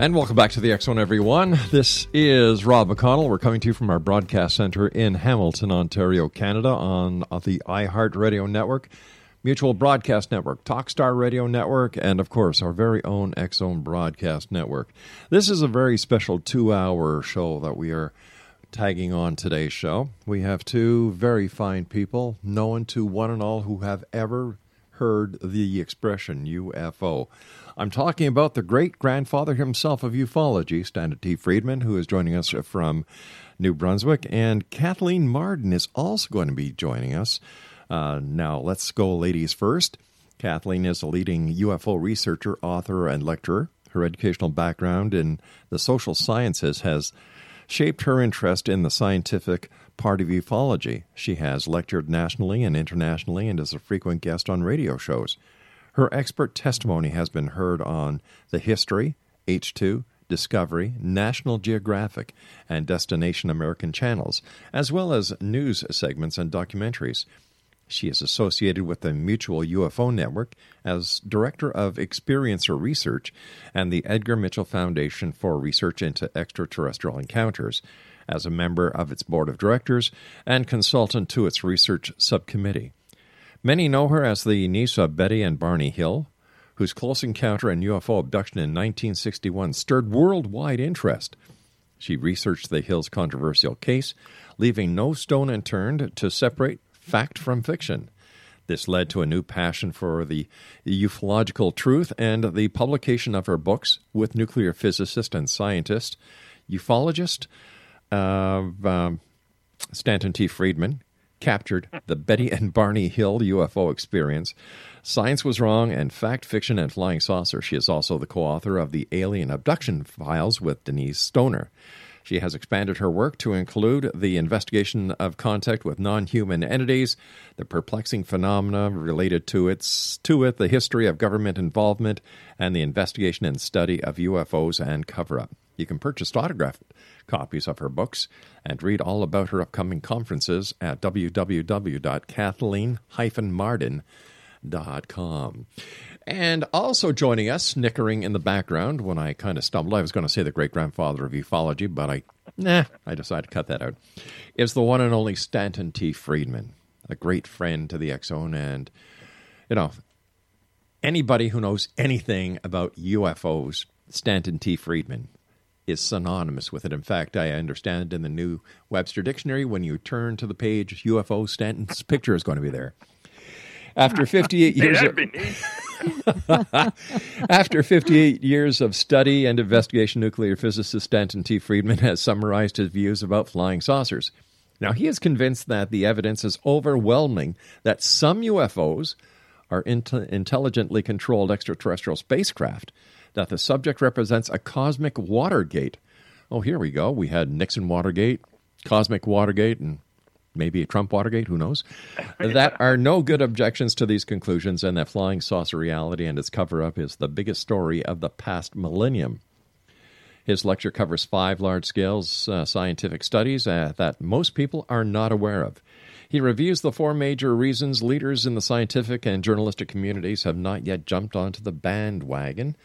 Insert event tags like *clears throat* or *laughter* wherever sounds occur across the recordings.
And welcome back to the Zone, everyone. This is Rob McConnell. We're coming to you from our broadcast center in Hamilton, Ontario, Canada, on the iHeartRadio network, Mutual Broadcast Network, Talkstar Radio Network, and of course, our very own Zone Broadcast Network. This is a very special two hour show that we are tagging on today's show. We have two very fine people, known to one and all who have ever heard the expression UFO. I'm talking about the great grandfather himself of ufology, Stanton T. Friedman, who is joining us from New Brunswick, and Kathleen Marden is also going to be joining us. Uh, now, let's go, ladies, first. Kathleen is a leading UFO researcher, author, and lecturer. Her educational background in the social sciences has shaped her interest in the scientific part of ufology. She has lectured nationally and internationally and is a frequent guest on radio shows. Her expert testimony has been heard on The History, H2, Discovery, National Geographic, and Destination American channels, as well as news segments and documentaries. She is associated with the Mutual UFO Network as Director of Experiencer Research and the Edgar Mitchell Foundation for Research into Extraterrestrial Encounters, as a member of its board of directors and consultant to its research subcommittee. Many know her as the niece of Betty and Barney Hill, whose close encounter and UFO abduction in 1961 stirred worldwide interest. She researched the Hills controversial case, leaving no stone unturned to separate fact from fiction. This led to a new passion for the ufological truth and the publication of her books with nuclear physicist and scientist, ufologist uh, um, Stanton T. Friedman, captured the Betty and Barney Hill UFO experience. Science was wrong and fact, fiction, and flying saucer. She is also the co author of the Alien Abduction Files with Denise Stoner. She has expanded her work to include the investigation of contact with non-human entities, the perplexing phenomena related to its to it, the history of government involvement, and the investigation and study of UFOs and cover-up. You can purchase autographed copies of her books and read all about her upcoming conferences at www.kathleen-marden.com. And also joining us, snickering in the background when I kind of stumbled, I was going to say the great grandfather of ufology, but I, nah, I decided to cut that out, is the one and only Stanton T. Friedman, a great friend to the Zone. And, you know, anybody who knows anything about UFOs, Stanton T. Friedman is synonymous with it. In fact, I understand in the new Webster Dictionary, when you turn to the page UFO, Stanton's *laughs* picture is going to be there. After 58 years of, *laughs* After 58 years of study and investigation, nuclear physicist Stanton T. Friedman has summarized his views about flying saucers. Now, he is convinced that the evidence is overwhelming that some UFOs are int- intelligently controlled extraterrestrial spacecraft, that the subject represents a cosmic Watergate. Oh, here we go. We had Nixon Watergate, Cosmic Watergate, and maybe a Trump Watergate, who knows, *laughs* that are no good objections to these conclusions and that flying saucer reality and its cover up is the biggest story of the past millennium. His lecture covers five large scale uh, scientific studies uh, that most people are not aware of. He reviews the four major reasons leaders in the scientific and journalistic communities have not yet jumped onto the bandwagon.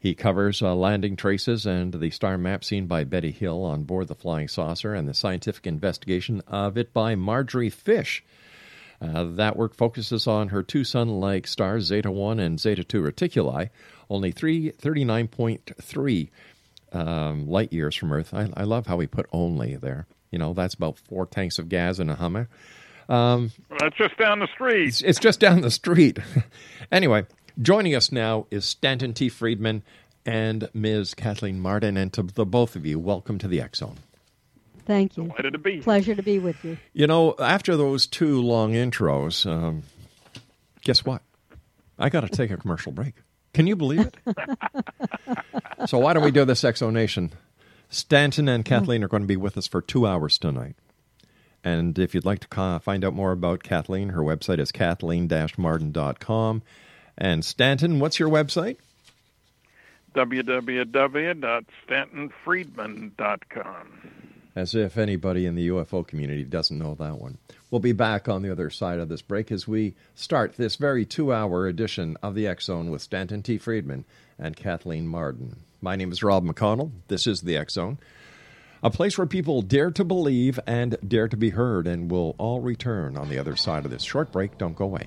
He covers uh, landing traces and the star map seen by Betty Hill on board the flying saucer and the scientific investigation of it by Marjorie Fish. Uh, that work focuses on her two sun like stars, Zeta 1 and Zeta 2 Reticuli, only 339.3 um, light years from Earth. I, I, love how we put only there. You know, that's about four tanks of gas in a Hummer. Um, that's just down the street. It's, it's just down the street. *laughs* anyway, joining us now is Stanton T. Friedman and Ms. Kathleen Marden. And to the both of you, welcome to the X Zone. Thank you. Delighted to be Pleasure to be with you. You know, after those two long intros, um, guess what? I got to take a commercial break. Can you believe it? *laughs* so why don't we do this, Exonation? Stanton and Kathleen are going to be with us for two hours tonight. And if you'd like to find out more about Kathleen, her website is kathleen-marden.com. And Stanton, what's your website? www.stantonfriedman.com. As if anybody in the UFO community doesn't know that one. We'll be back on the other side of this break as we start this very two hour edition of the X Zone with Stanton T. Friedman and Kathleen Marden. My name is Rob McConnell. This is the X Zone, a place where people dare to believe and dare to be heard, and we'll all return on the other side of this short break. Don't go away.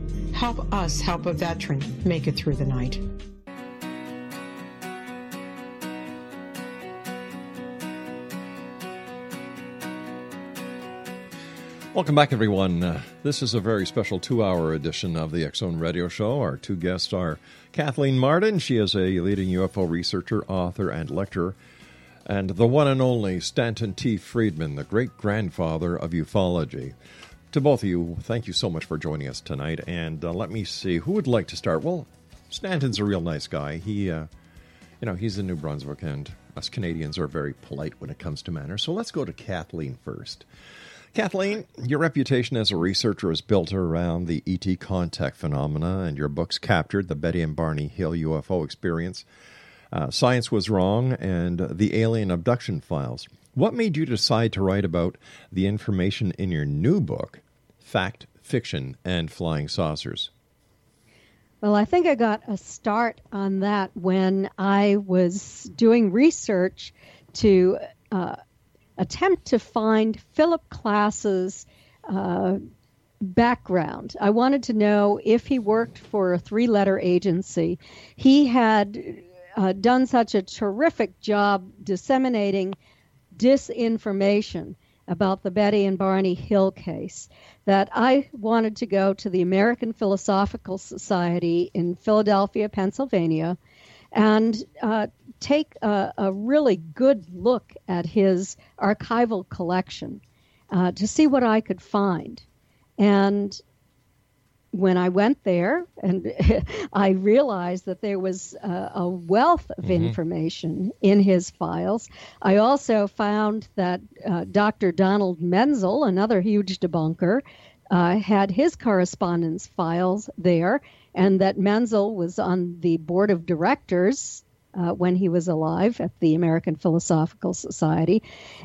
Help us help a veteran make it through the night. Welcome back, everyone. Uh, this is a very special two hour edition of the Zone Radio Show. Our two guests are Kathleen Marden. She is a leading UFO researcher, author, and lecturer. And the one and only Stanton T. Friedman, the great grandfather of ufology. To both of you, thank you so much for joining us tonight. And uh, let me see, who would like to start? Well, Stanton's a real nice guy. He, uh, you know, he's in New Brunswick, and us Canadians are very polite when it comes to manners. So let's go to Kathleen first. Kathleen, your reputation as a researcher is built around the ET contact phenomena, and your books captured the Betty and Barney Hill UFO experience. Uh, Science Was Wrong and The Alien Abduction Files. What made you decide to write about the information in your new book, Fact, Fiction, and Flying Saucers? Well, I think I got a start on that when I was doing research to uh, attempt to find Philip Klass's uh, background. I wanted to know if he worked for a three letter agency. He had uh, done such a terrific job disseminating disinformation about the Betty and Barney Hill case that I wanted to go to the American Philosophical Society in Philadelphia, Pennsylvania, and uh, take a, a, really good look at his archival collection uh, to see what I could find. And when I went there, and *laughs* I realized that there was a, a wealth of mm-hmm. information in his files. I also found that uh, Dr. Donald Menzel, another huge debunker, uh, had his correspondence files there, and that Menzel was on the board of directors uh, when he was alive at the American Philosophical Society.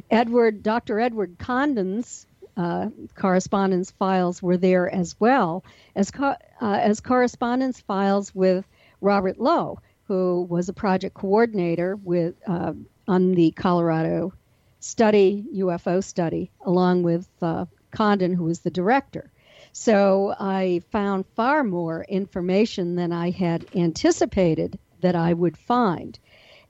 Edward, Dr. Edward Condon's uh, correspondence files were there as well as co- uh, as correspondence files with Robert Low, who was a project coordinator with uh, on the Colorado study UFO study, along with uh, Condon, who was the director. So I found far more information than I had anticipated that I would find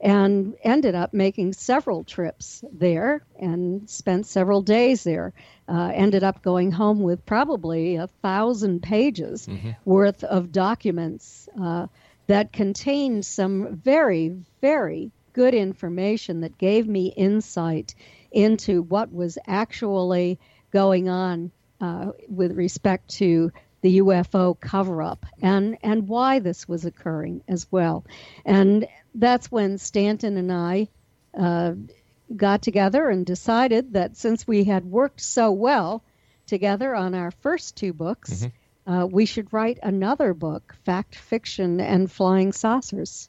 and ended up making several trips there and spent several days there. Uh, ended up going home with probably a thousand pages mm-hmm. worth of documents uh, that contained some very, very good information that gave me insight into what was actually going on uh, with respect to the UFO cover up and, and why this was occurring as well. And that's when Stanton and I uh, got together and decided that since we had worked so well together on our first two books, mm-hmm. uh, we should write another book, Fact, Fiction, and Flying Saucers.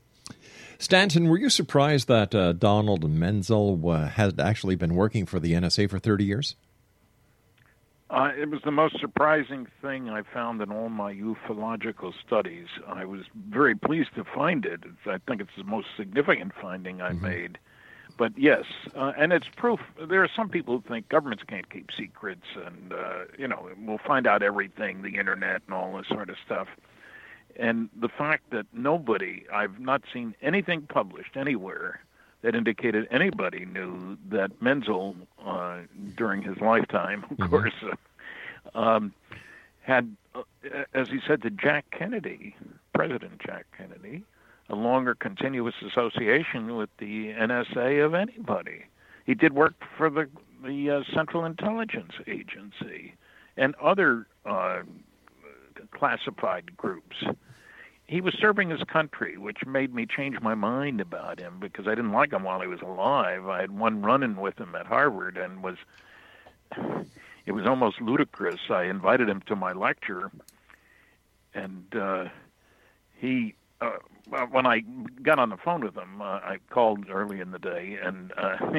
Stanton, were you surprised that uh, Donald Menzel uh, had actually been working for the NSA for 30 years? Uh, it was the most surprising thing I found in all my ufological studies. I was very pleased to find it. It's, I think it's the most significant finding I mm-hmm. made. But yes, uh, and it's proof. There are some people who think governments can't keep secrets, and uh, you know we'll find out everything, the internet and all this sort of stuff. And the fact that nobody, I've not seen anything published anywhere that indicated anybody knew that Menzel, uh, during his lifetime, of mm-hmm. course, uh, um, had, uh, as he said to Jack Kennedy, President Jack Kennedy, a longer continuous association with the NSA of anybody. He did work for the the uh, Central Intelligence Agency and other uh, classified groups he was serving his country, which made me change my mind about him because I didn't like him while he was alive. I had one run-in with him at Harvard and was it was almost ludicrous. I invited him to my lecture, and uh, he uh, when I got on the phone with him, uh, I called early in the day, and uh, *laughs*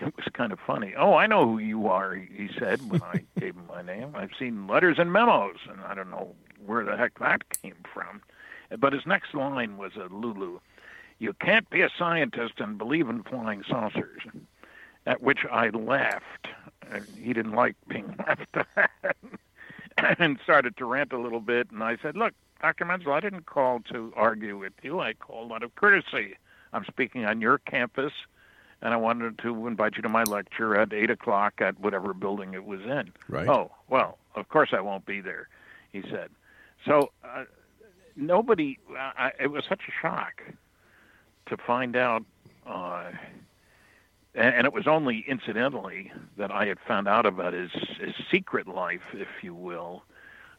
it was kind of funny. Oh, I know who you are, he said when I *laughs* gave him my name. I've seen letters and memos, and I don't know where the heck that came from. But his next line was a Lulu. You can't be a scientist and believe in flying saucers. At which I laughed. He didn't like being *laughs* laughed at. and started to rant a little bit. And I said, Look, Dr. Menzel, I didn't call to argue with you. I called out of courtesy. I'm speaking on your campus, and I wanted to invite you to my lecture at 8 o'clock at whatever building it was in. Right. Oh, well, of course I won't be there, he said. So uh, nobody. I, it was such a shock to find out, uh, and, it was only incidentally that I had found out about his, his secret life, if you will.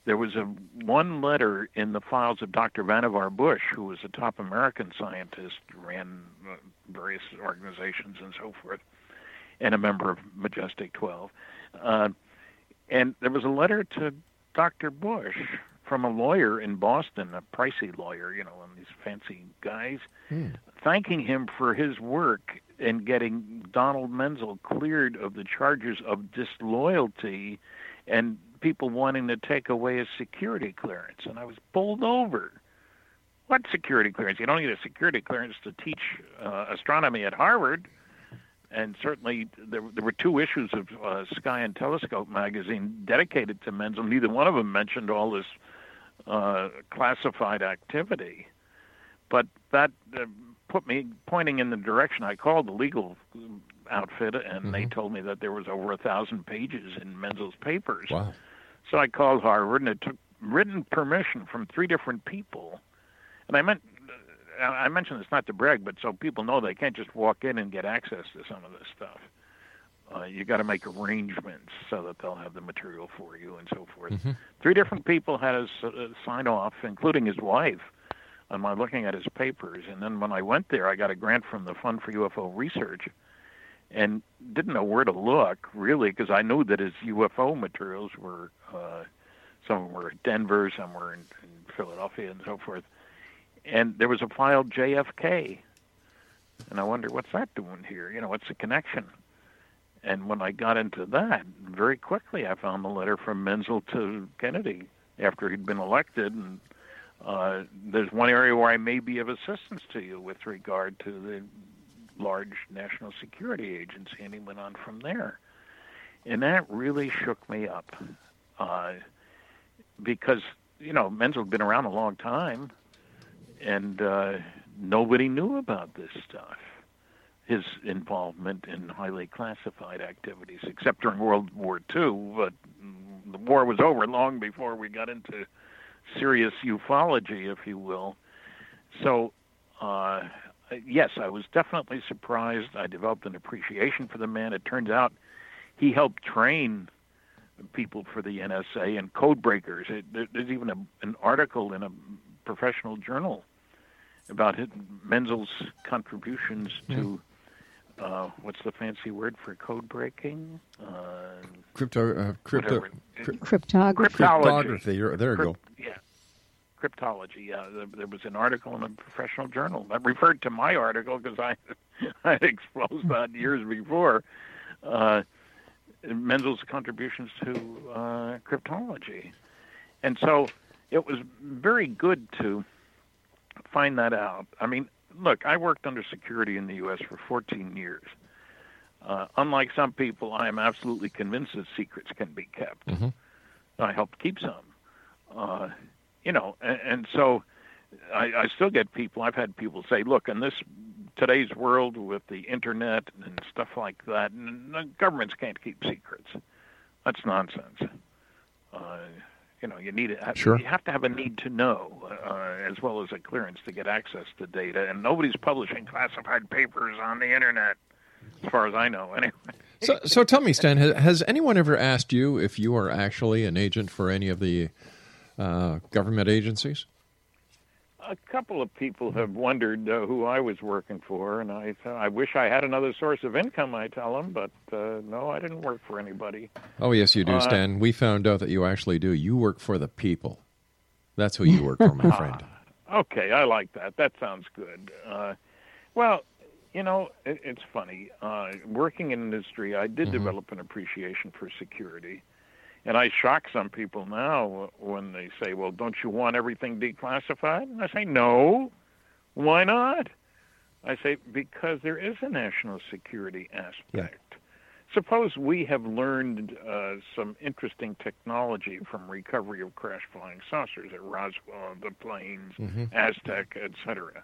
There was a one letter in the files of Dr. Vannevar Bush, who was a top American scientist, ran uh, various organizations and so forth, and a member of Majestic 12. Uh, and there was a letter to Dr. Bush from a lawyer in Boston, a pricey lawyer, you know, one of these fancy guys, hmm. thanking him for his work in getting Donald Menzel cleared of the charges of disloyalty and people wanting to take away his security clearance. And I was bowled over. What security clearance? You don't need a security clearance to teach uh, astronomy at Harvard and certainly there, there were two issues of uh, Sky and Telescope magazine dedicated to Menzel. Neither one of them mentioned all this uh, classified activity. But that uh, put me pointing in the direction. I called the legal outfit, and mm-hmm. they told me that there was over a thousand pages in Menzel's papers. Wow. So I called Harvard, and it took written permission from three different people. And I meant uh, I mentioned this not to brag, but so people know they can't just walk in and get access to some of this stuff uh, you got to make arrangements so that they'll have the material for you and so forth. Mm-hmm. Three different people had us uh, sign off, including his wife, on my looking at his papers. And then when I went there, I got a grant from the Fund for UFO Research, and didn't know where to look really because I knew that his UFO materials were uh, some were in Denver, some were in, in Philadelphia, and so forth. And there was a file JFK, and I wonder what's that doing here? You know, what's the connection? And when I got into that, very quickly I found the letter from Menzel to Kennedy after he'd been elected. And uh, there's one area where I may be of assistance to you with regard to the large national security agency. And he went on from there. And that really shook me up uh, because, you know, Menzel had been around a long time and uh, nobody knew about this stuff his involvement in highly classified activities, except during World War II. But the war was over long before we got into serious ufology, if you will. So, uh, yes, I was definitely surprised. I developed an appreciation for the man. It turns out he helped train people for the NSA and code breakers. It, there's even a, an article in a professional journal about Menzel's contributions to uh, what's the fancy word for code breaking? Uh, crypto, uh, crypto, cryptography. Cryptography. There you Crypt, go. Yeah, cryptology. Uh, there, there was an article in a professional journal that referred to my article because I *laughs* I had exposed that years before. Uh, Menzel's contributions to uh, cryptology, and so it was very good to find that out. I mean, look, I worked under security in the U.S. for 14 years. Uh, unlike some people, I am absolutely convinced that secrets can be kept. Mm-hmm. I helped keep some. Uh, you know, and, and so I, I still get people. I've had people say, "Look, in this today's world with the internet and stuff like that, governments can't keep secrets. That's nonsense." Uh, you know, you need it. Sure. You have to have a need to know, uh, as well as a clearance to get access to data. And nobody's publishing classified papers on the internet, as far as I know. Anyway. So, so tell me, Stan, has, has anyone ever asked you if you are actually an agent for any of the uh, government agencies? A couple of people have wondered uh, who I was working for, and I I wish I had another source of income. I tell them, but uh, no, I didn't work for anybody. Oh, yes, you do, Uh, Stan. We found out that you actually do. You work for the people. That's who you work for, my *laughs* friend. Okay, I like that. That sounds good. Uh, well, you know, it, it's funny. Uh, working in industry, I did Mhm. develop an appreciation for security. And I shock some people now when they say, well, don't you want everything declassified? And I say, no. Why not? I say, because there is a national security aspect. Suppose we have learned uh, some interesting technology from recovery of crash flying saucers at Roswell, the planes, Mhm. Aztec, etc.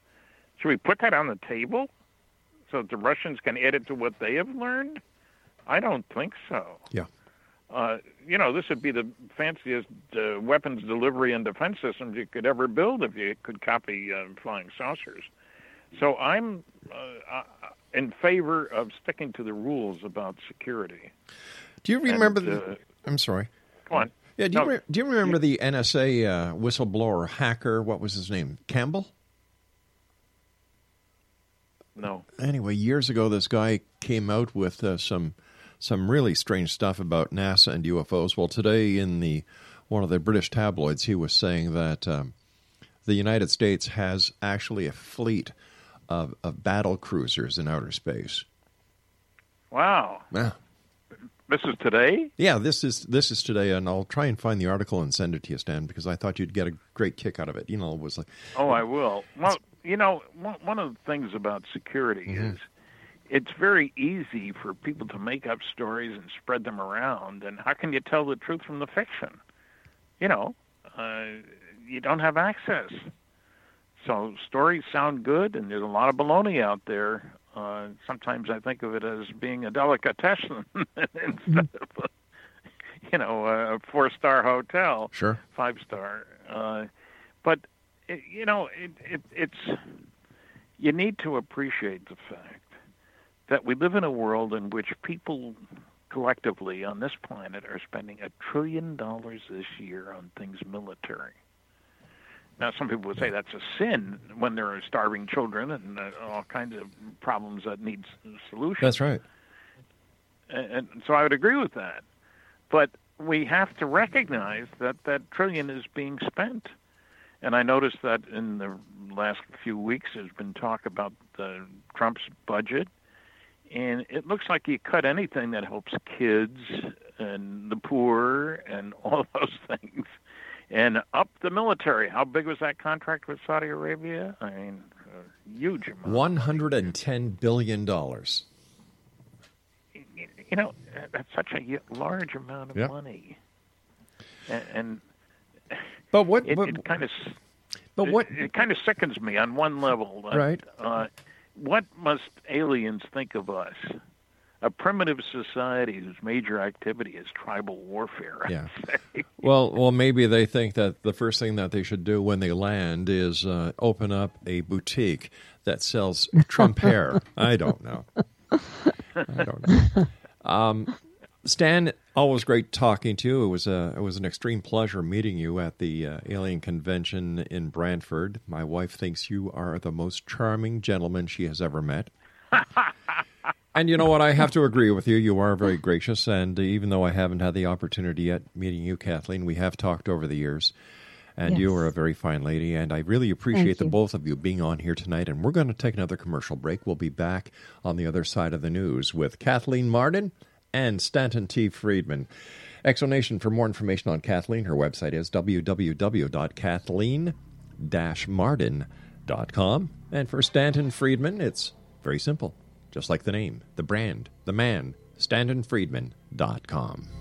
Should we put that on the table so that the Russians can add it to what they have learned? I don't think so. Yeah. Uh, you know, this would be the fanciest uh, weapons delivery and defense systems you could ever build if you could copy uh, flying saucers. So I'm uh, uh, in favor of sticking to the rules about security. Do you remember And, the. uh, I'm sorry. Go on. Yeah, do you, No. re- do you remember the NSA uh, whistleblower hacker? What was his name? Campbell? No. Anyway, years ago, this guy came out with uh, some some really strange stuff about NASA and UFOs. Well, today in the one of the British tabloids, he was saying that um, the United States has actually a fleet of, of battle cruisers in outer space. Wow. Yeah. This is today? Yeah, this is this is today, and I'll try and find the article and send it to you, Stan, because I thought you'd get a great kick out of it. You know, it was like, Oh, I will. Well, you know, one of the things about security Mhm. is it's very easy for people to make up stories and spread them around. And how can you tell the truth from the fiction? You know, uh, you don't have access. So stories sound good, and there's a lot of baloney out there. Uh, sometimes I think of it as being a delicatessen *laughs* instead of, a, you know, a four-star hotel sure. five star. Uh, but it, you know, it, it, it's you need to appreciate the fact that we live in a world in which people collectively on this planet are spending a trillion dollars this year on things military. Now, some people would say that's a sin when there are starving children and uh, all kinds of problems that need solutions That's right. and, and so I would agree with that. But we have to recognize that that trillion is being spent. And I noticed that in the last few weeks, there's been talk about the, Trump's budget, and it looks like you cut anything that helps kids and the poor and *laughs* all those things, and up the military. How big was that contract with Saudi Arabia? I mean, a huge amount. One hundred and ten billion dollars. you know that's such a large amount of Yeah. money and, and But what? it, but, it kind of but what? it, it kind of sickens me on one level Right. uh, what must aliens think of us a primitive society whose major activity is tribal warfare I'd Yeah. say. *laughs* Well, well, maybe they think that the first thing that they should do when they land is uh, open up a boutique that sells Trump hair. *laughs* I don't know. I don't know. *laughs* Um, Stan, always great talking to you. It was a it was an extreme pleasure meeting you at the uh, Alien Convention in Brantford. My wife thinks you are the most charming gentleman she has ever met. *laughs* And you know what? I have to agree with you. You are very gracious, and even though I haven't had the opportunity yet meeting you, Kathleen, we have talked over the years. And you are a very fine lady, and I really appreciate the both of you being on here tonight. And we're going to take another commercial break. We'll be back on the other side of the news with Kathleen Marden and Stanton T. Friedman. Exonation for more information on Kathleen, her website is www.kathleen-marden.com. And for Stanton Friedman, it's very simple, just like the name, the brand, the man, stantonfriedman.com.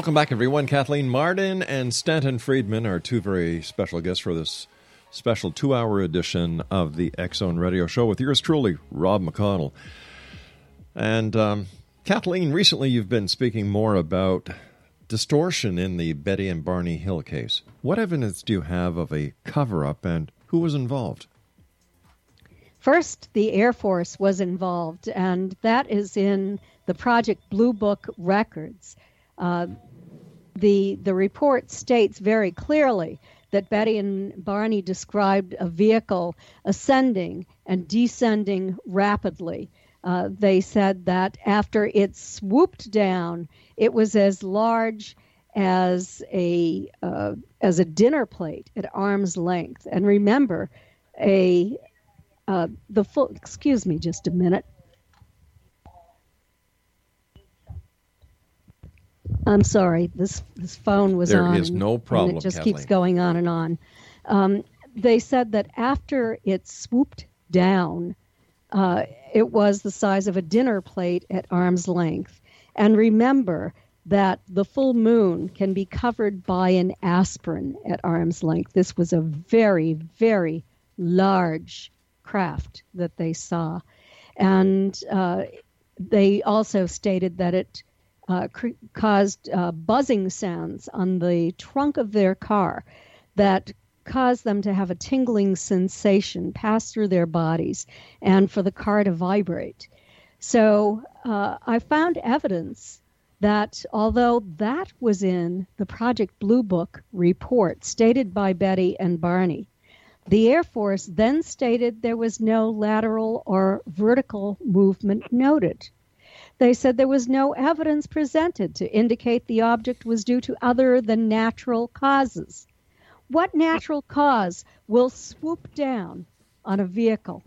Welcome back, everyone. Kathleen Marden and Stanton Friedman are two very special guests for this special two hour edition of the X Zone Radio Show with yours truly, Rob McConnell. And um, Kathleen, recently you've been speaking more about distortion in the Betty and Barney Hill case. What evidence do you have of a cover up and who was involved? First, the Air Force was involved, and that is in the Project Blue Book records. Uh, the the report states very clearly that Betty and Barney described a vehicle ascending and descending rapidly. Uh, they said that after it swooped down, it was as large as a uh, as a dinner plate at arm's length. And remember, a uh, the full. Excuse me, just a minute. I'm sorry. This this phone was there on. There is no problem. it just Kathleen. keeps going on and on. Um, they said that after it swooped down, uh, it was the size of a dinner plate at arm's length. And remember that the full moon can be covered by an aspirin at arm's length. This was a very, very large craft that they saw. And uh, they also stated that it uh, cr- caused uh, buzzing sounds on the trunk of their car that caused them to have a tingling sensation pass through their bodies and for the car to vibrate. So uh, I found evidence that although that was in the Project Blue Book report stated by Betty and Barney, the Air Force then stated there was no lateral or vertical movement noted. They said there was no evidence presented to indicate the object was due to other than natural causes. What natural cause will swoop down on a vehicle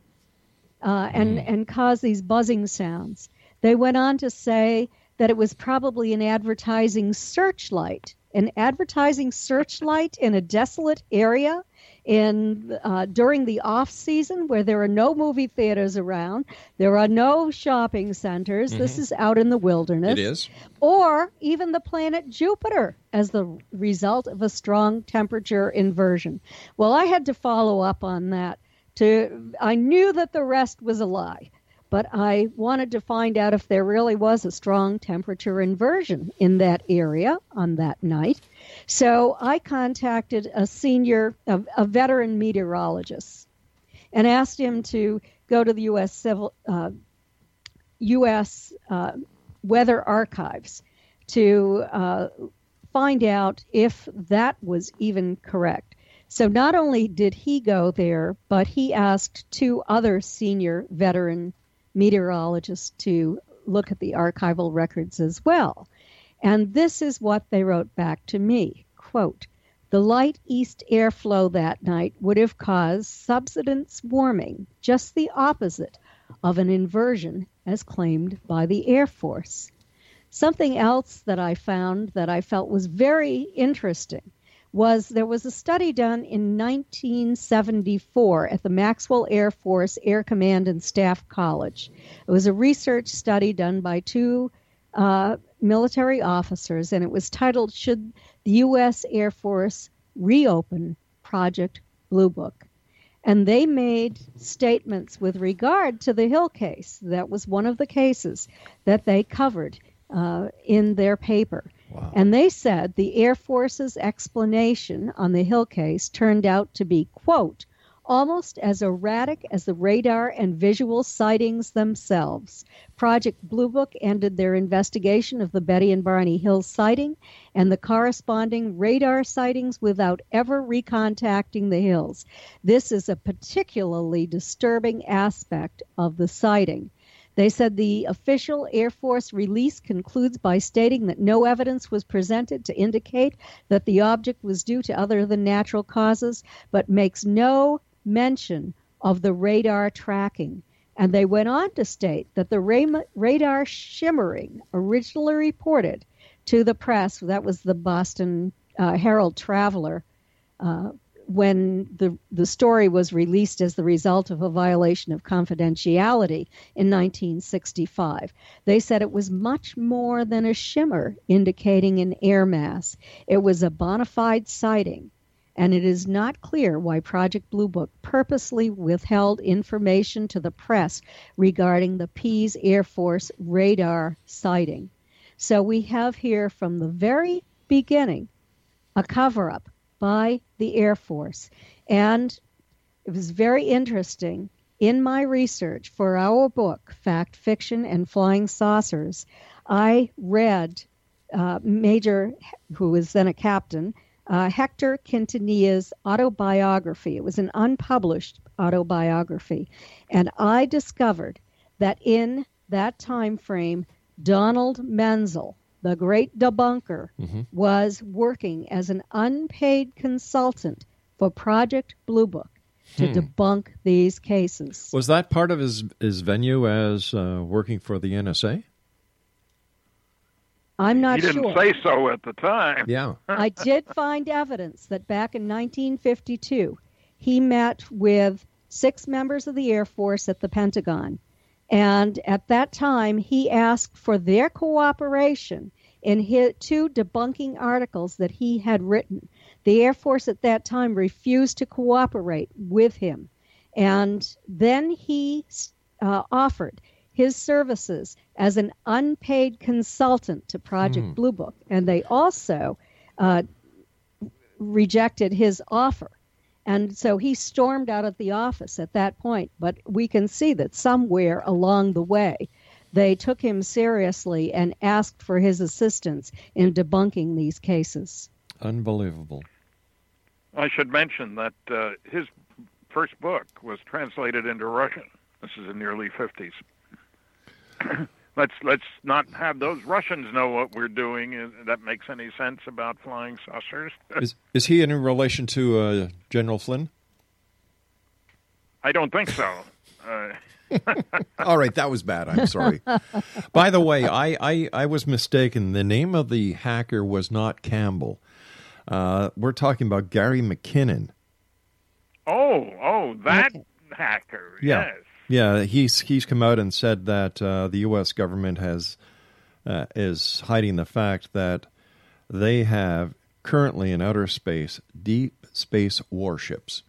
uh, and, and cause these buzzing sounds? They went on to say that it was probably an advertising searchlight. An advertising searchlight in a desolate area in uh, during the off season where there are no movie theaters around, there are no shopping centers. Mm-hmm. This is out in the wilderness. It is. Or even the planet Jupiter as the result of a strong temperature inversion. Well, I had to follow up on that. To I knew that the rest was a lie but I wanted to find out if there really was a strong temperature inversion in that area on that night. So I contacted a senior, a, a veteran meteorologist, and asked him to go to the U.S. Civil, uh, U.S. Uh, Weather Archives to uh, find out if that was even correct. So not only did he go there, but he asked two other senior veteran meteorologists to look at the archival records as well. And this is what they wrote back to me. Quote, the light east airflow that night would have caused subsidence warming, just the opposite of an inversion as claimed by the Air Force. Something else that I found that I felt was very interesting was there was a study done in 1974 at the Maxwell Air Force Air Command and Staff College. It was a research study done by two uh, military officers, and it was titled Should the U.S. Air Force Reopen Project Blue Book? And they made statements with regard to the Hill case. That was one of the cases that they covered uh, in their paper. And they said the Air Force's explanation on the Hill case turned out to be, quote, almost as erratic as the radar and visual sightings themselves. Project Blue Book ended their investigation of the Betty and Barney Hill sighting and the corresponding radar sightings without ever recontacting the hills. This is a particularly disturbing aspect of the sighting. They said the official Air Force release concludes by stating that no evidence was presented to indicate that the object was due to other than natural causes, but makes no mention of the radar tracking. And they went on to state that the radar shimmering originally reported to the press, that was the Boston uh, Herald Traveler, uh, when the the story was released as the result of a violation of confidentiality in 1965. They said it was much more than a shimmer indicating an air mass. It was a bona fide sighting and it is not clear why Project Blue Book purposely withheld information to the press regarding the Pease Air Force radar sighting. So we have here from the very beginning a cover up by the Air Force. And it was very interesting. In my research for our book, Fact, Fiction, and Flying Saucers, I read uh, Major, who was then a captain, uh, Hector Quintanilla's autobiography. It was an unpublished autobiography. And I discovered that in that time frame, Donald Menzel, the great debunker, mm-hmm. was working as an unpaid consultant for Project Blue Book to hmm. debunk these cases. Was that part of his his venue as uh, working for the NSA? I'm not sure. He didn't sure. say so at the time. Yeah. *laughs* I did find evidence that back in 1952, he met with six members of the Air Force at the Pentagon and at that time, he asked for their cooperation in his two debunking articles that he had written. The Air Force at that time refused to cooperate with him. And then he uh, offered his services as an unpaid consultant to Project mm. Blue Book. And they also uh, rejected his offer. And so he stormed out of the office at that point. But we can see that somewhere along the way, they took him seriously and asked for his assistance in debunking these cases. Unbelievable. I should mention that uh, his first book was translated into Russian. This is in the early 50s. *clears throat* let's let's not have those Russians know what we're doing. That makes any sense about flying saucers? *laughs* is is he in relation to uh, General Flynn? I don't think so. *laughs* Uh, *laughs* All right, that was bad. I'm sorry. By the way, I, I, I, was mistaken. The name of the hacker was not Campbell. Uh, we're talking about Gary McKinnon. Oh, oh, that okay. hacker. Yeah. Yes. Yeah, he's he's come out and said that uh, the U.S. government has uh, is hiding the fact that they have currently in outer space deep space warships.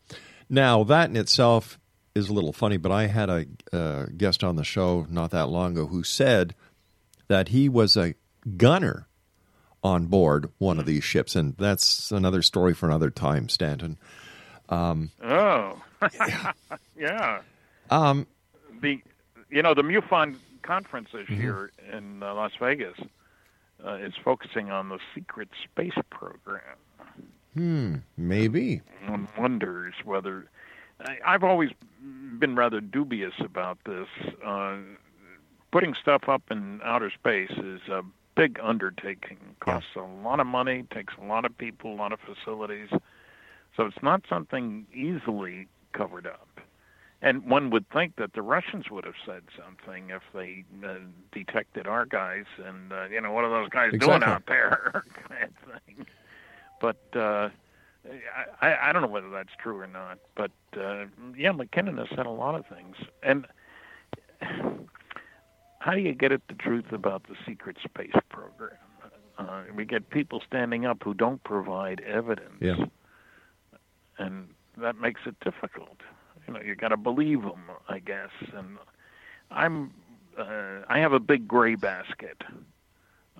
Now that in itself is a little funny, but I had a uh, guest on the show not that long ago who said that he was a gunner on board one of these ships, and that's another story for another time, Stanton. Um, oh, *laughs* yeah. Um, the you know the MUFON conference this mm-hmm. year in uh, Las Vegas uh, is focusing on the secret space program. Hmm, maybe. One wonders whether I, I've always been rather dubious about this. Uh, putting stuff up in outer space is a big undertaking. Costs yeah. a lot of money, takes a lot of people, a lot of facilities. So it's not something easily covered up. And one would think that the Russians would have said something if they uh, detected our guys and uh, you know what are those guys exactly. doing out there, *laughs* kind of thing. But uh, I, I don't know whether that's true or not. But uh, yeah, McKinnon has said a lot of things. And how do you get at the truth about the secret space program? Uh, we get people standing up who don't provide evidence, yeah. and that makes it difficult you know you got to believe them, I guess. And I'm uh, I have a big gray basket,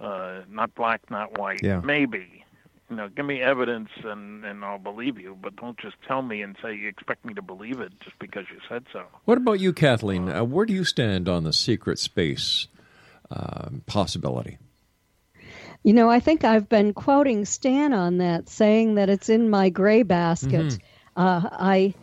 uh, not black, not white. Yeah. Maybe you know, give me evidence and and I'll believe you, but don't just tell me and say you expect me to believe it just because you said so. What about you, Kathleen? Uh, where do you stand on the secret space uh, possibility? You know, I think I've been quoting Stan on that, saying that it's in my gray basket. Mm-hmm. Uh, I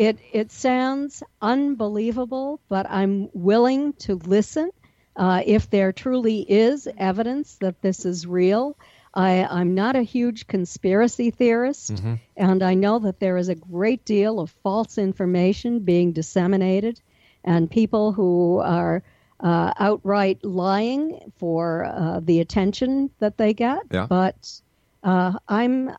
it it sounds unbelievable, but I'm willing to listen uh, if there truly is evidence that this is real. I, I'm not a huge conspiracy theorist, mm-hmm. and I know that there is a great deal of false information being disseminated, and people who are uh, outright lying for uh, the attention that they get. Yeah. But uh, I'm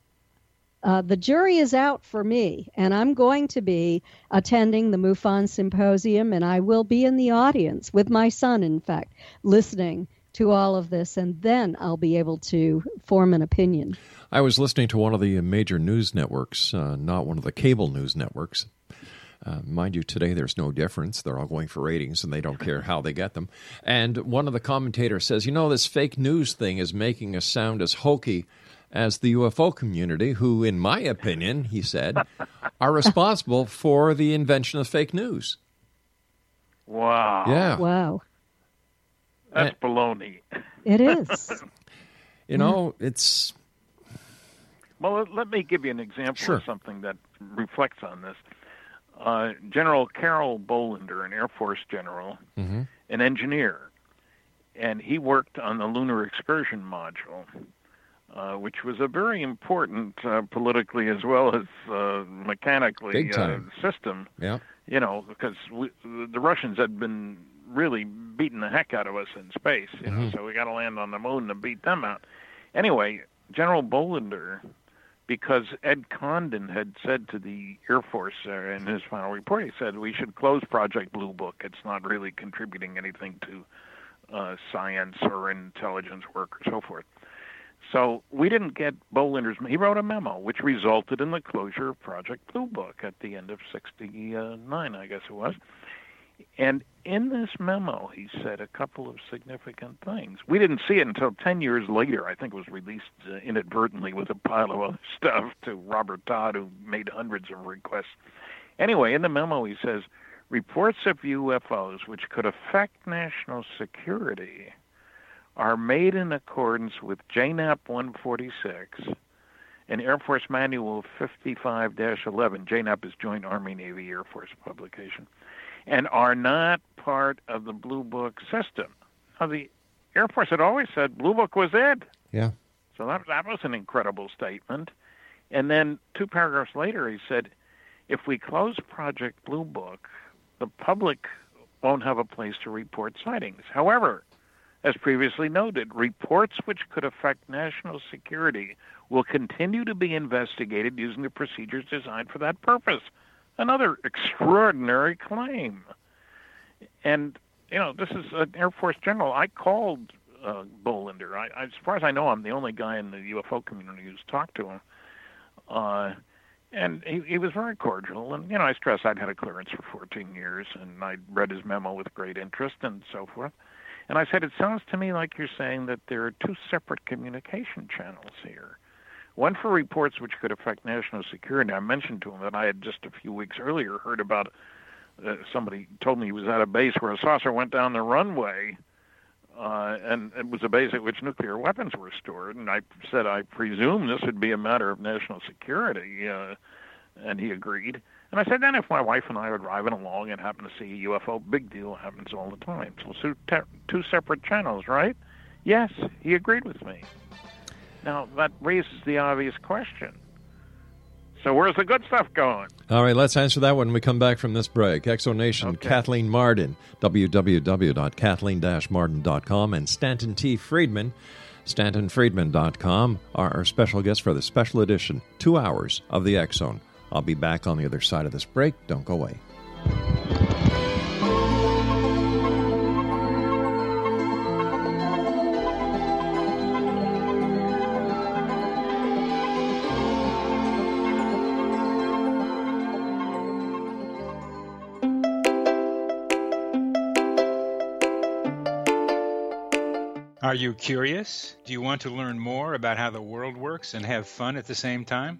uh, the jury is out for me, and I'm going to be attending the MUFON symposium, and I will be in the audience with my son, in fact, listening to all of this, and then I'll be able to form an opinion. I was listening to one of the major news networks, uh, not one of the cable news networks. Uh, mind you, today there's no difference. They're all going for ratings and they don't care how they get them. And one of the commentators says, You know, this fake news thing is making us sound as hokey as the UFO community, who, in my opinion, he said, are responsible for the invention of fake news. Wow. Yeah. Wow. That's baloney. It is. *laughs* you know, it's. Well, let me give you an example Sure. of something that reflects on this. Uh, general Carroll Bolender, an Air Force general, Mhm. an engineer, and he worked on the lunar excursion module, uh, which was a very important uh, politically as well as uh, mechanically uh, system. Yeah. You know, because we, the Russians had been really beating the heck out of us in space. You know, Mhm. so we got to land on the moon to beat them out. Anyway, General Bolender because Ed Condon had said to the Air Force uh, in his final report, he said we should close Project Blue Book. It's not really contributing anything to uh, science or intelligence work or so forth. So we didn't get Bolender's. He wrote a memo which resulted in the closure of Project Blue Book at the end of '69, I guess it was. And in this memo, he said a couple of significant things. We didn't see it until 10 years later. I think it was released uh, inadvertently with a pile of other *laughs* stuff to Robert Todd, who made hundreds of requests. Anyway, in the memo, he says reports of UFOs which could affect national security are made in accordance with JANAP 146 and Air Force Manual 55 11. JANAP is Joint Army Navy Air Force publication and are not part of the Blue Book system. Now, the Air Force had always said Blue Book was it. Yeah. So that, that was an incredible statement. And then two paragraphs later, he said, if we close Project Blue Book, the public won't have a place to report sightings. However, as previously noted, reports which could affect national security will continue to be investigated using the procedures designed for that purpose. Another extraordinary claim. And, you know, this is an Air Force general. I called uh, Bolender. I, I, as far as I know, I'm the only guy in the UFO community who's talked to him. Uh, and he, he was very cordial. And, you know, I stress I'd had a clearance for 14 years, and I read his memo with great interest and so forth. And I said, it sounds to me like you're saying that there are two separate communication channels here. One for reports which could affect national security. I mentioned to him that I had just a few weeks earlier heard about uh, somebody told me he was at a base where a saucer went down the runway, uh, and it was a base at which nuclear weapons were stored. And I said, I presume this would be a matter of national security, uh, and he agreed. And I said, then if my wife and I are driving along and happen to see a UFO, big deal happens all the time. So two, te- two separate channels, right? Yes, he agreed with me. Now that raises the obvious question. So where's the good stuff going? All right, let's answer that when we come back from this break. X Zone Nation, Kathleen Marden, www.kathleen-marden.com, and Stanton T. Friedman, stantonfriedman.com, are our special guests for the special edition, two hours of the Zone. I'll be back on the other side of this break. Don't go away. Are you curious? Do you want to learn more about how the world works and have fun at the same time?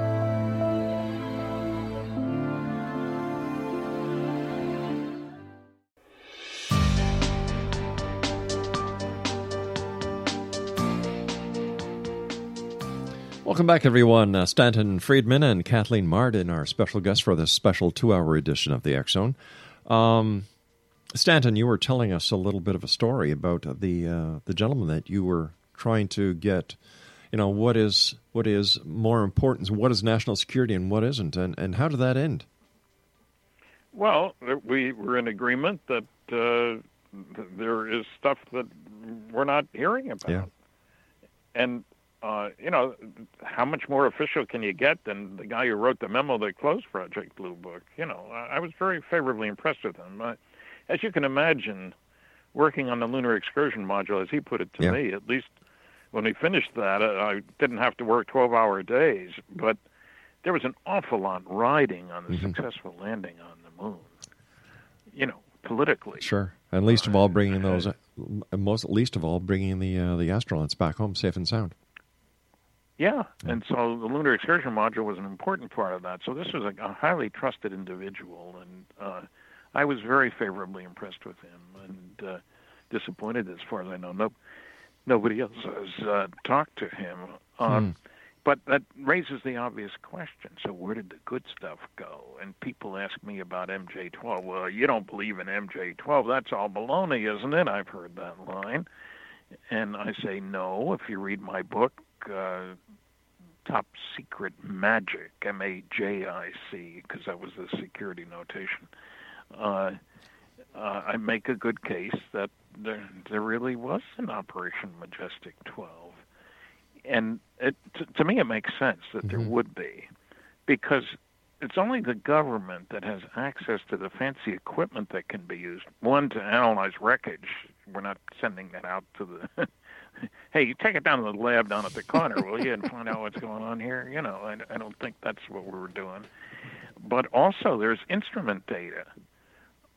Welcome back, everyone. Uh, Stanton Friedman and Kathleen Marden are special guests for this special two hour edition of the Zone. Um, Stanton, you were telling us a little bit of a story about the uh, the gentleman that you were trying to get. You know what is what is more important? What is national security and what isn't? And and how did that end? Well, we were in agreement that uh, there is stuff that we're not hearing about, Yeah. and uh, you know, how much more official can you get than the guy who wrote the memo that closed Project Blue Book? You know, I, I was very favorably impressed with him. Uh, as you can imagine, working on the lunar excursion module, as he put it to Yeah. me, at least when we finished that, uh, I didn't have to work 12-hour days, but there was an awful lot riding on the Mhm. successful landing on the moon. You know, politically. Sure, and least of all, bringing those uh, most least of all, bringing the uh, the astronauts back home safe and sound. Yeah, and so the lunar excursion module was an important part of that. So this was a, a highly trusted individual, and uh, I was very favorably impressed with him, and uh, disappointed as far as I know. No, nobody else has uh, talked to him. Uh, Hmm. but that raises the obvious question. So where did the good stuff go? And people ask me about MJ12. Well, you don't believe in MJ12. That's all baloney, isn't it? I've heard that line. And I say, no. If you read my book, uh, Top Secret Magic, M A J I C, because that was the security notation, uh, uh, I make a good case that there, there really was an Operation Majestic 12 and it, to, to me, it makes sense that there would be, because it's only the government that has access to the fancy equipment that can be used. One to analyze wreckage. We're not sending that out to the. *laughs* *laughs* hey, you take it down to the lab down at the corner, will you, and find out what's going on here? You know, I, I don't think that's what we were doing. But also, there's instrument data.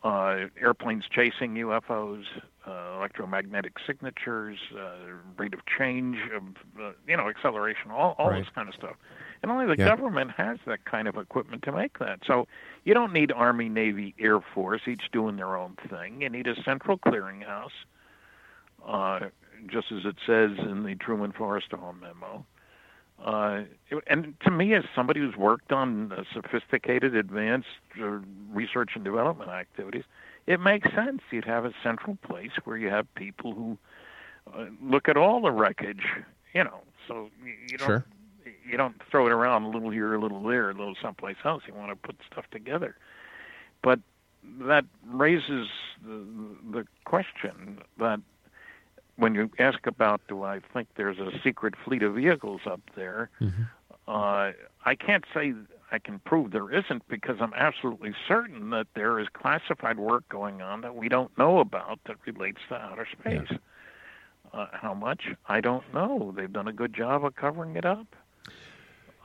Uh, airplanes chasing UFOs, uh, electromagnetic signatures, uh, rate of change, of, uh, you know, acceleration, all, all Right. this kind of stuff. And only the Yeah. government has that kind of equipment to make that. So you don't need Army, Navy, Air Force, each doing their own thing. You need a central clearinghouse, uh, just as it says in the Truman Forrestal memo. Uh, and to me, as somebody who's worked on uh, sophisticated, advanced uh, research and development activities, it makes sense. You'd have a central place where you have people who uh, look at all the wreckage, you know. So you, you don't Sure. you don't throw it around a little here, a little there, a little someplace else. You want to put stuff together. But that raises the, the question that when you ask about do I think there's a secret fleet of vehicles up there, uh, I can't say I can prove there isn't because I'm absolutely certain that there is classified work going on that we don't know about that relates to outer space. Uh, how much? I don't know. They've done a good job of covering it up.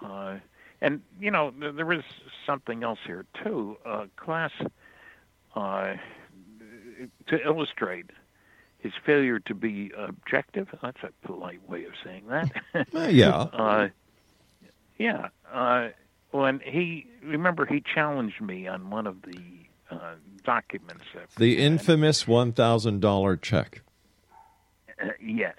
Uh, and, you know, there, there is something else here, too. Uh, class, uh, to illustrate his failure to be objective, that's a polite way of saying that. *laughs* Uh, yeah. *laughs* Uh, yeah. Uh, when he, remember, he challenged me on one of the uh, documents. That The infamous $1,000 check. Uh, yes.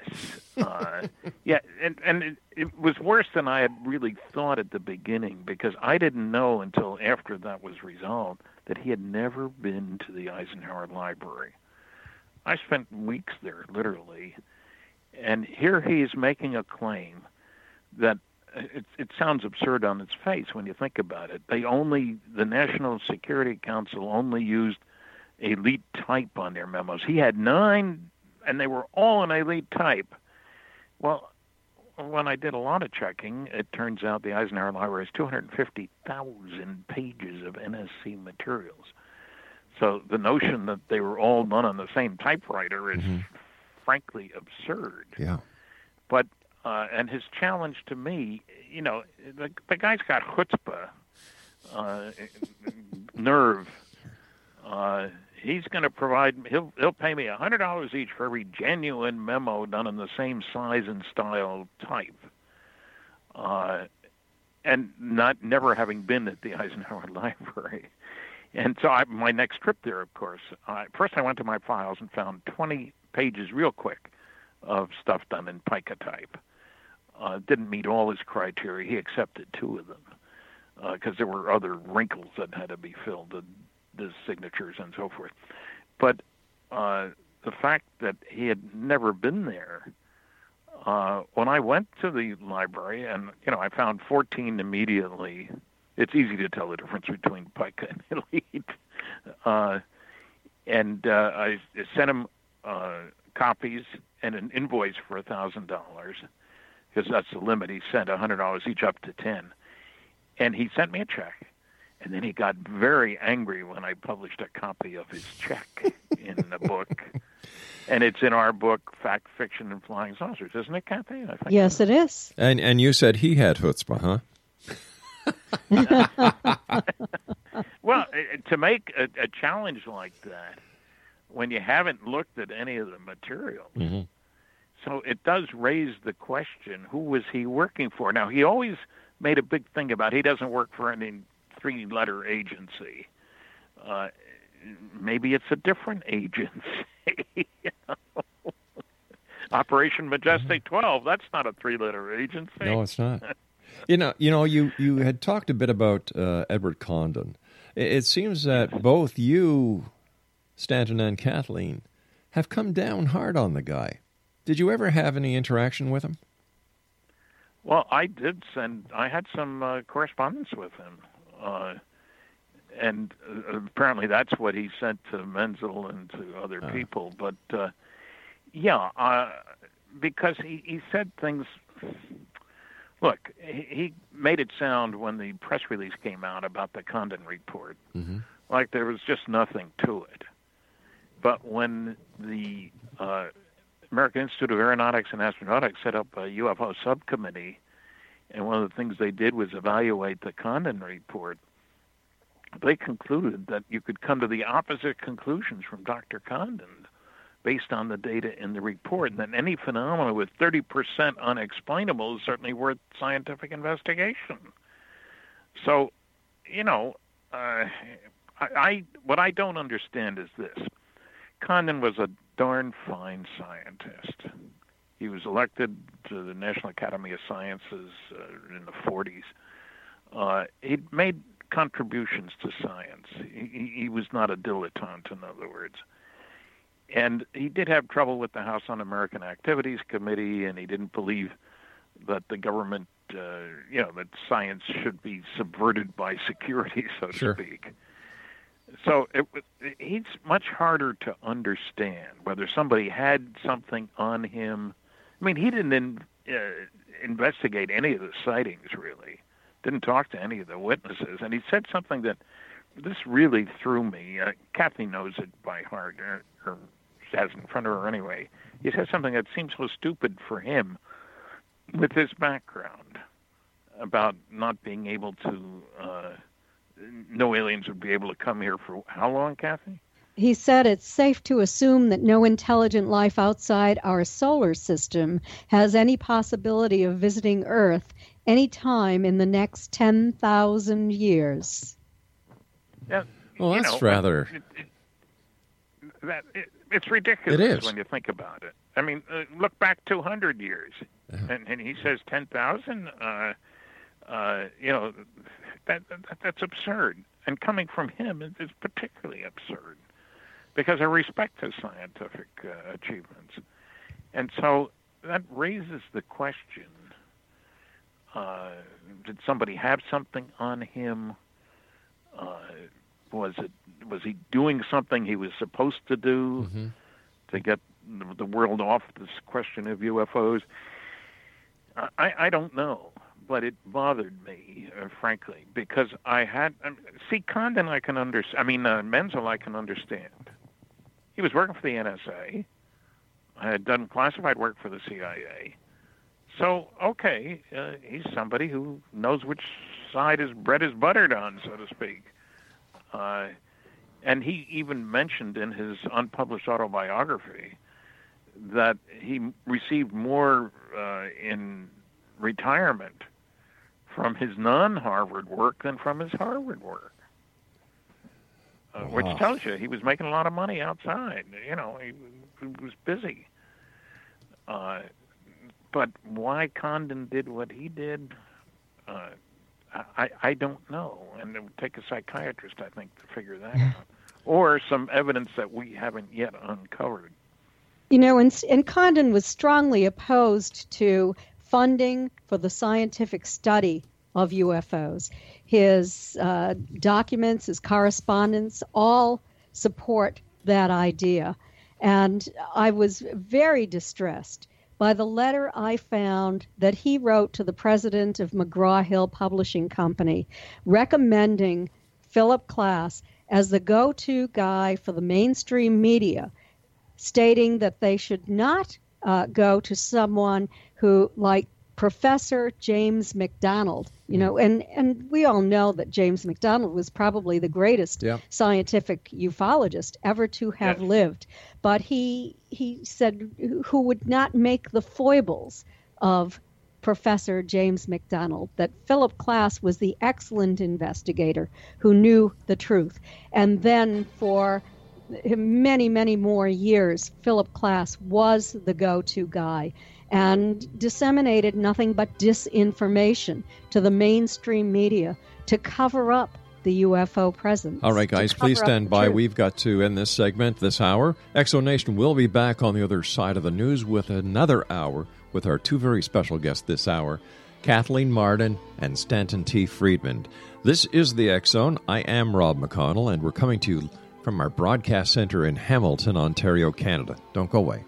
Uh, yeah, and and it, it was worse than I had really thought at the beginning because I didn't know until after that was resolved that he had never been to the Eisenhower Library. I spent weeks there, literally, and here he is making a claim that uh, it, it sounds absurd on its face when you think about it. They only, the National Security Council only used elite type on their memos. He had nine, and they were all in elite type. Well, when I did a lot of checking, it turns out the Eisenhower Library has 250,000 pages of NSC materials. So the notion that they were all done on the same typewriter is frankly absurd. Yeah. But uh, and his challenge to me, you know, the, the guy's got chutzpah, uh, *laughs* nerve. Uh, he's going to provide. He'll he'll pay me a hundred dollars each for every genuine memo done in the same size and style type. Uh, and not never having been at the Eisenhower *laughs* Library. And so I, my next trip there, of course, uh, first I went to my files and found 20 pages real quick of stuff done in pica type. Uh, didn't meet all his criteria. He accepted two of them because there were other wrinkles that had to be filled, the, the signatures and so forth. But uh, the fact that he had never been there, uh, when I went to the library and you know I found 14 immediately. It's easy to tell the difference between pica and *laughs* elite. Uh, and uh, I sent him uh, copies and an invoice for a thousand dollars because that's the limit. He sent a hundred dollars each up to ten, and he sent me a check. And then he got very angry when I published a copy of his check *laughs* in the book. And it's in our book, Fact, Fiction, and Flying Saucers, isn't it, Kathy? I think Yes, it is. And and you said he had chutzpah, huh? *laughs* well, uh, to make a, a challenge like that when you haven't looked at any of the material, Mm-hmm. so it does raise the question: Who was he working for? Now, he always made a big thing about he doesn't work for any three-letter agency. Uh, maybe it's a different agency. *laughs* you know? Operation Majestic 12, that's not a three letter agency. No, it's not. *laughs* You know, you know, you you had talked a bit about uh, Edward Condon. It, it seems that both you, Stanton, and Kathleen have come down hard on the guy. Did you ever have any interaction with him? Well, I did send. I had some uh, correspondence with him, uh, and uh, apparently that's what he sent to Menzel and to other Uh. people. But uh, yeah, uh, because he he said things. Look, he, made it sound when the press release came out about the Condon report Mm-hmm. like there was just nothing to it. But when the uh, American Institute of Aeronautics and Astronautics set up a UFO subcommittee, and one of the things they did was evaluate the Condon report, they concluded that you could come to the opposite conclusions from Dr. Condon based on the data in the report, and that any phenomena with 30% unexplainable is certainly worth scientific investigation. So, you know, uh, I, I what I don't understand is this: Condon was a darn fine scientist. He was elected to the National Academy of Sciences uh, in the 40s. Uh, he made contributions to science. He, he was not a dilettante, in other words. And he did have trouble with the House Un-American Activities Committee, and he didn't believe that the government, uh, you know, that science should be subverted by security, so to Sure. speak. So it, he's much harder to understand whether somebody had something on him. I mean, he didn't in, uh, investigate any of the sightings, really. Didn't talk to any of the witnesses, and he said something that this really threw me. Uh, Kathy knows it by heart, or, or has in front of her anyway. He said something that seems so stupid for him with his background about not being able to. Uh, no aliens would be able to come here for how long, Kathy? He said it's safe to assume that no intelligent life outside our solar system has any possibility of visiting Earth any time in the next 10,000 years. Yeah. Well, that's know, rather- It, it, that it, it's ridiculous It when you think about it. I mean, uh, look back 200 years, and, and he says 10,000. Uh, uh, you know, that, that that's absurd. And coming from him is, is particularly absurd, because I respect his scientific uh, achievements, and so that raises the question: uh, Did somebody have something on him? Uh, was it was he doing something he was supposed to do to get the- the world off this question of UFOs? I, I don't know, but it bothered me, uh, frankly, because I had um, see Condon. I can understand. I mean, uh, Menzel. I can understand. He was working for the NSA. I had done classified work for the CIA. So okay, uh, he's somebody who knows which side his bread is buttered on, so to speak. Uh, and he even mentioned in his unpublished autobiography that he received more uh, in retirement from his non-Harvard work than from his Harvard work, uh, which tells you he was making a lot of money outside. You know, he, he was busy. Uh, but why Condon did what he did, uh, I, I don't know. And it would take a psychiatrist, I think, to figure that out. Or some evidence that we haven't yet uncovered. You know, and, and Condon was strongly opposed to funding for the scientific study of UFOs. His uh, documents, his correspondence, all support that idea. And I was very distressed by the letter I found that he wrote to the president of McGraw Hill Publishing Company recommending Philip Klass as the go to guy for the mainstream media stating that they should not uh, go to someone who, like Professor James McDonald, you know, hmm. and, and we all know that James McDonald was probably the greatest Yeah. scientific ufologist ever to have Yes. lived. But he he said who would not make the foibles of Professor James McDonald, that Philip Klass was the excellent investigator who knew the truth. And then for many, many more years, Philip Klass was the go to guy. And disseminated nothing but disinformation to the mainstream media to cover up the UFO presence. All right, guys, please stand by. Truth. We've got to end this segment this hour. X Zone Nation will be back on the other side of the news with another hour with our two very special guests this hour, Kathleen Marden and Stanton T. Friedman. This is the Zone. I am Rob McConnell, and we're coming to you from our broadcast center in Hamilton, Ontario, Canada. Don't go away.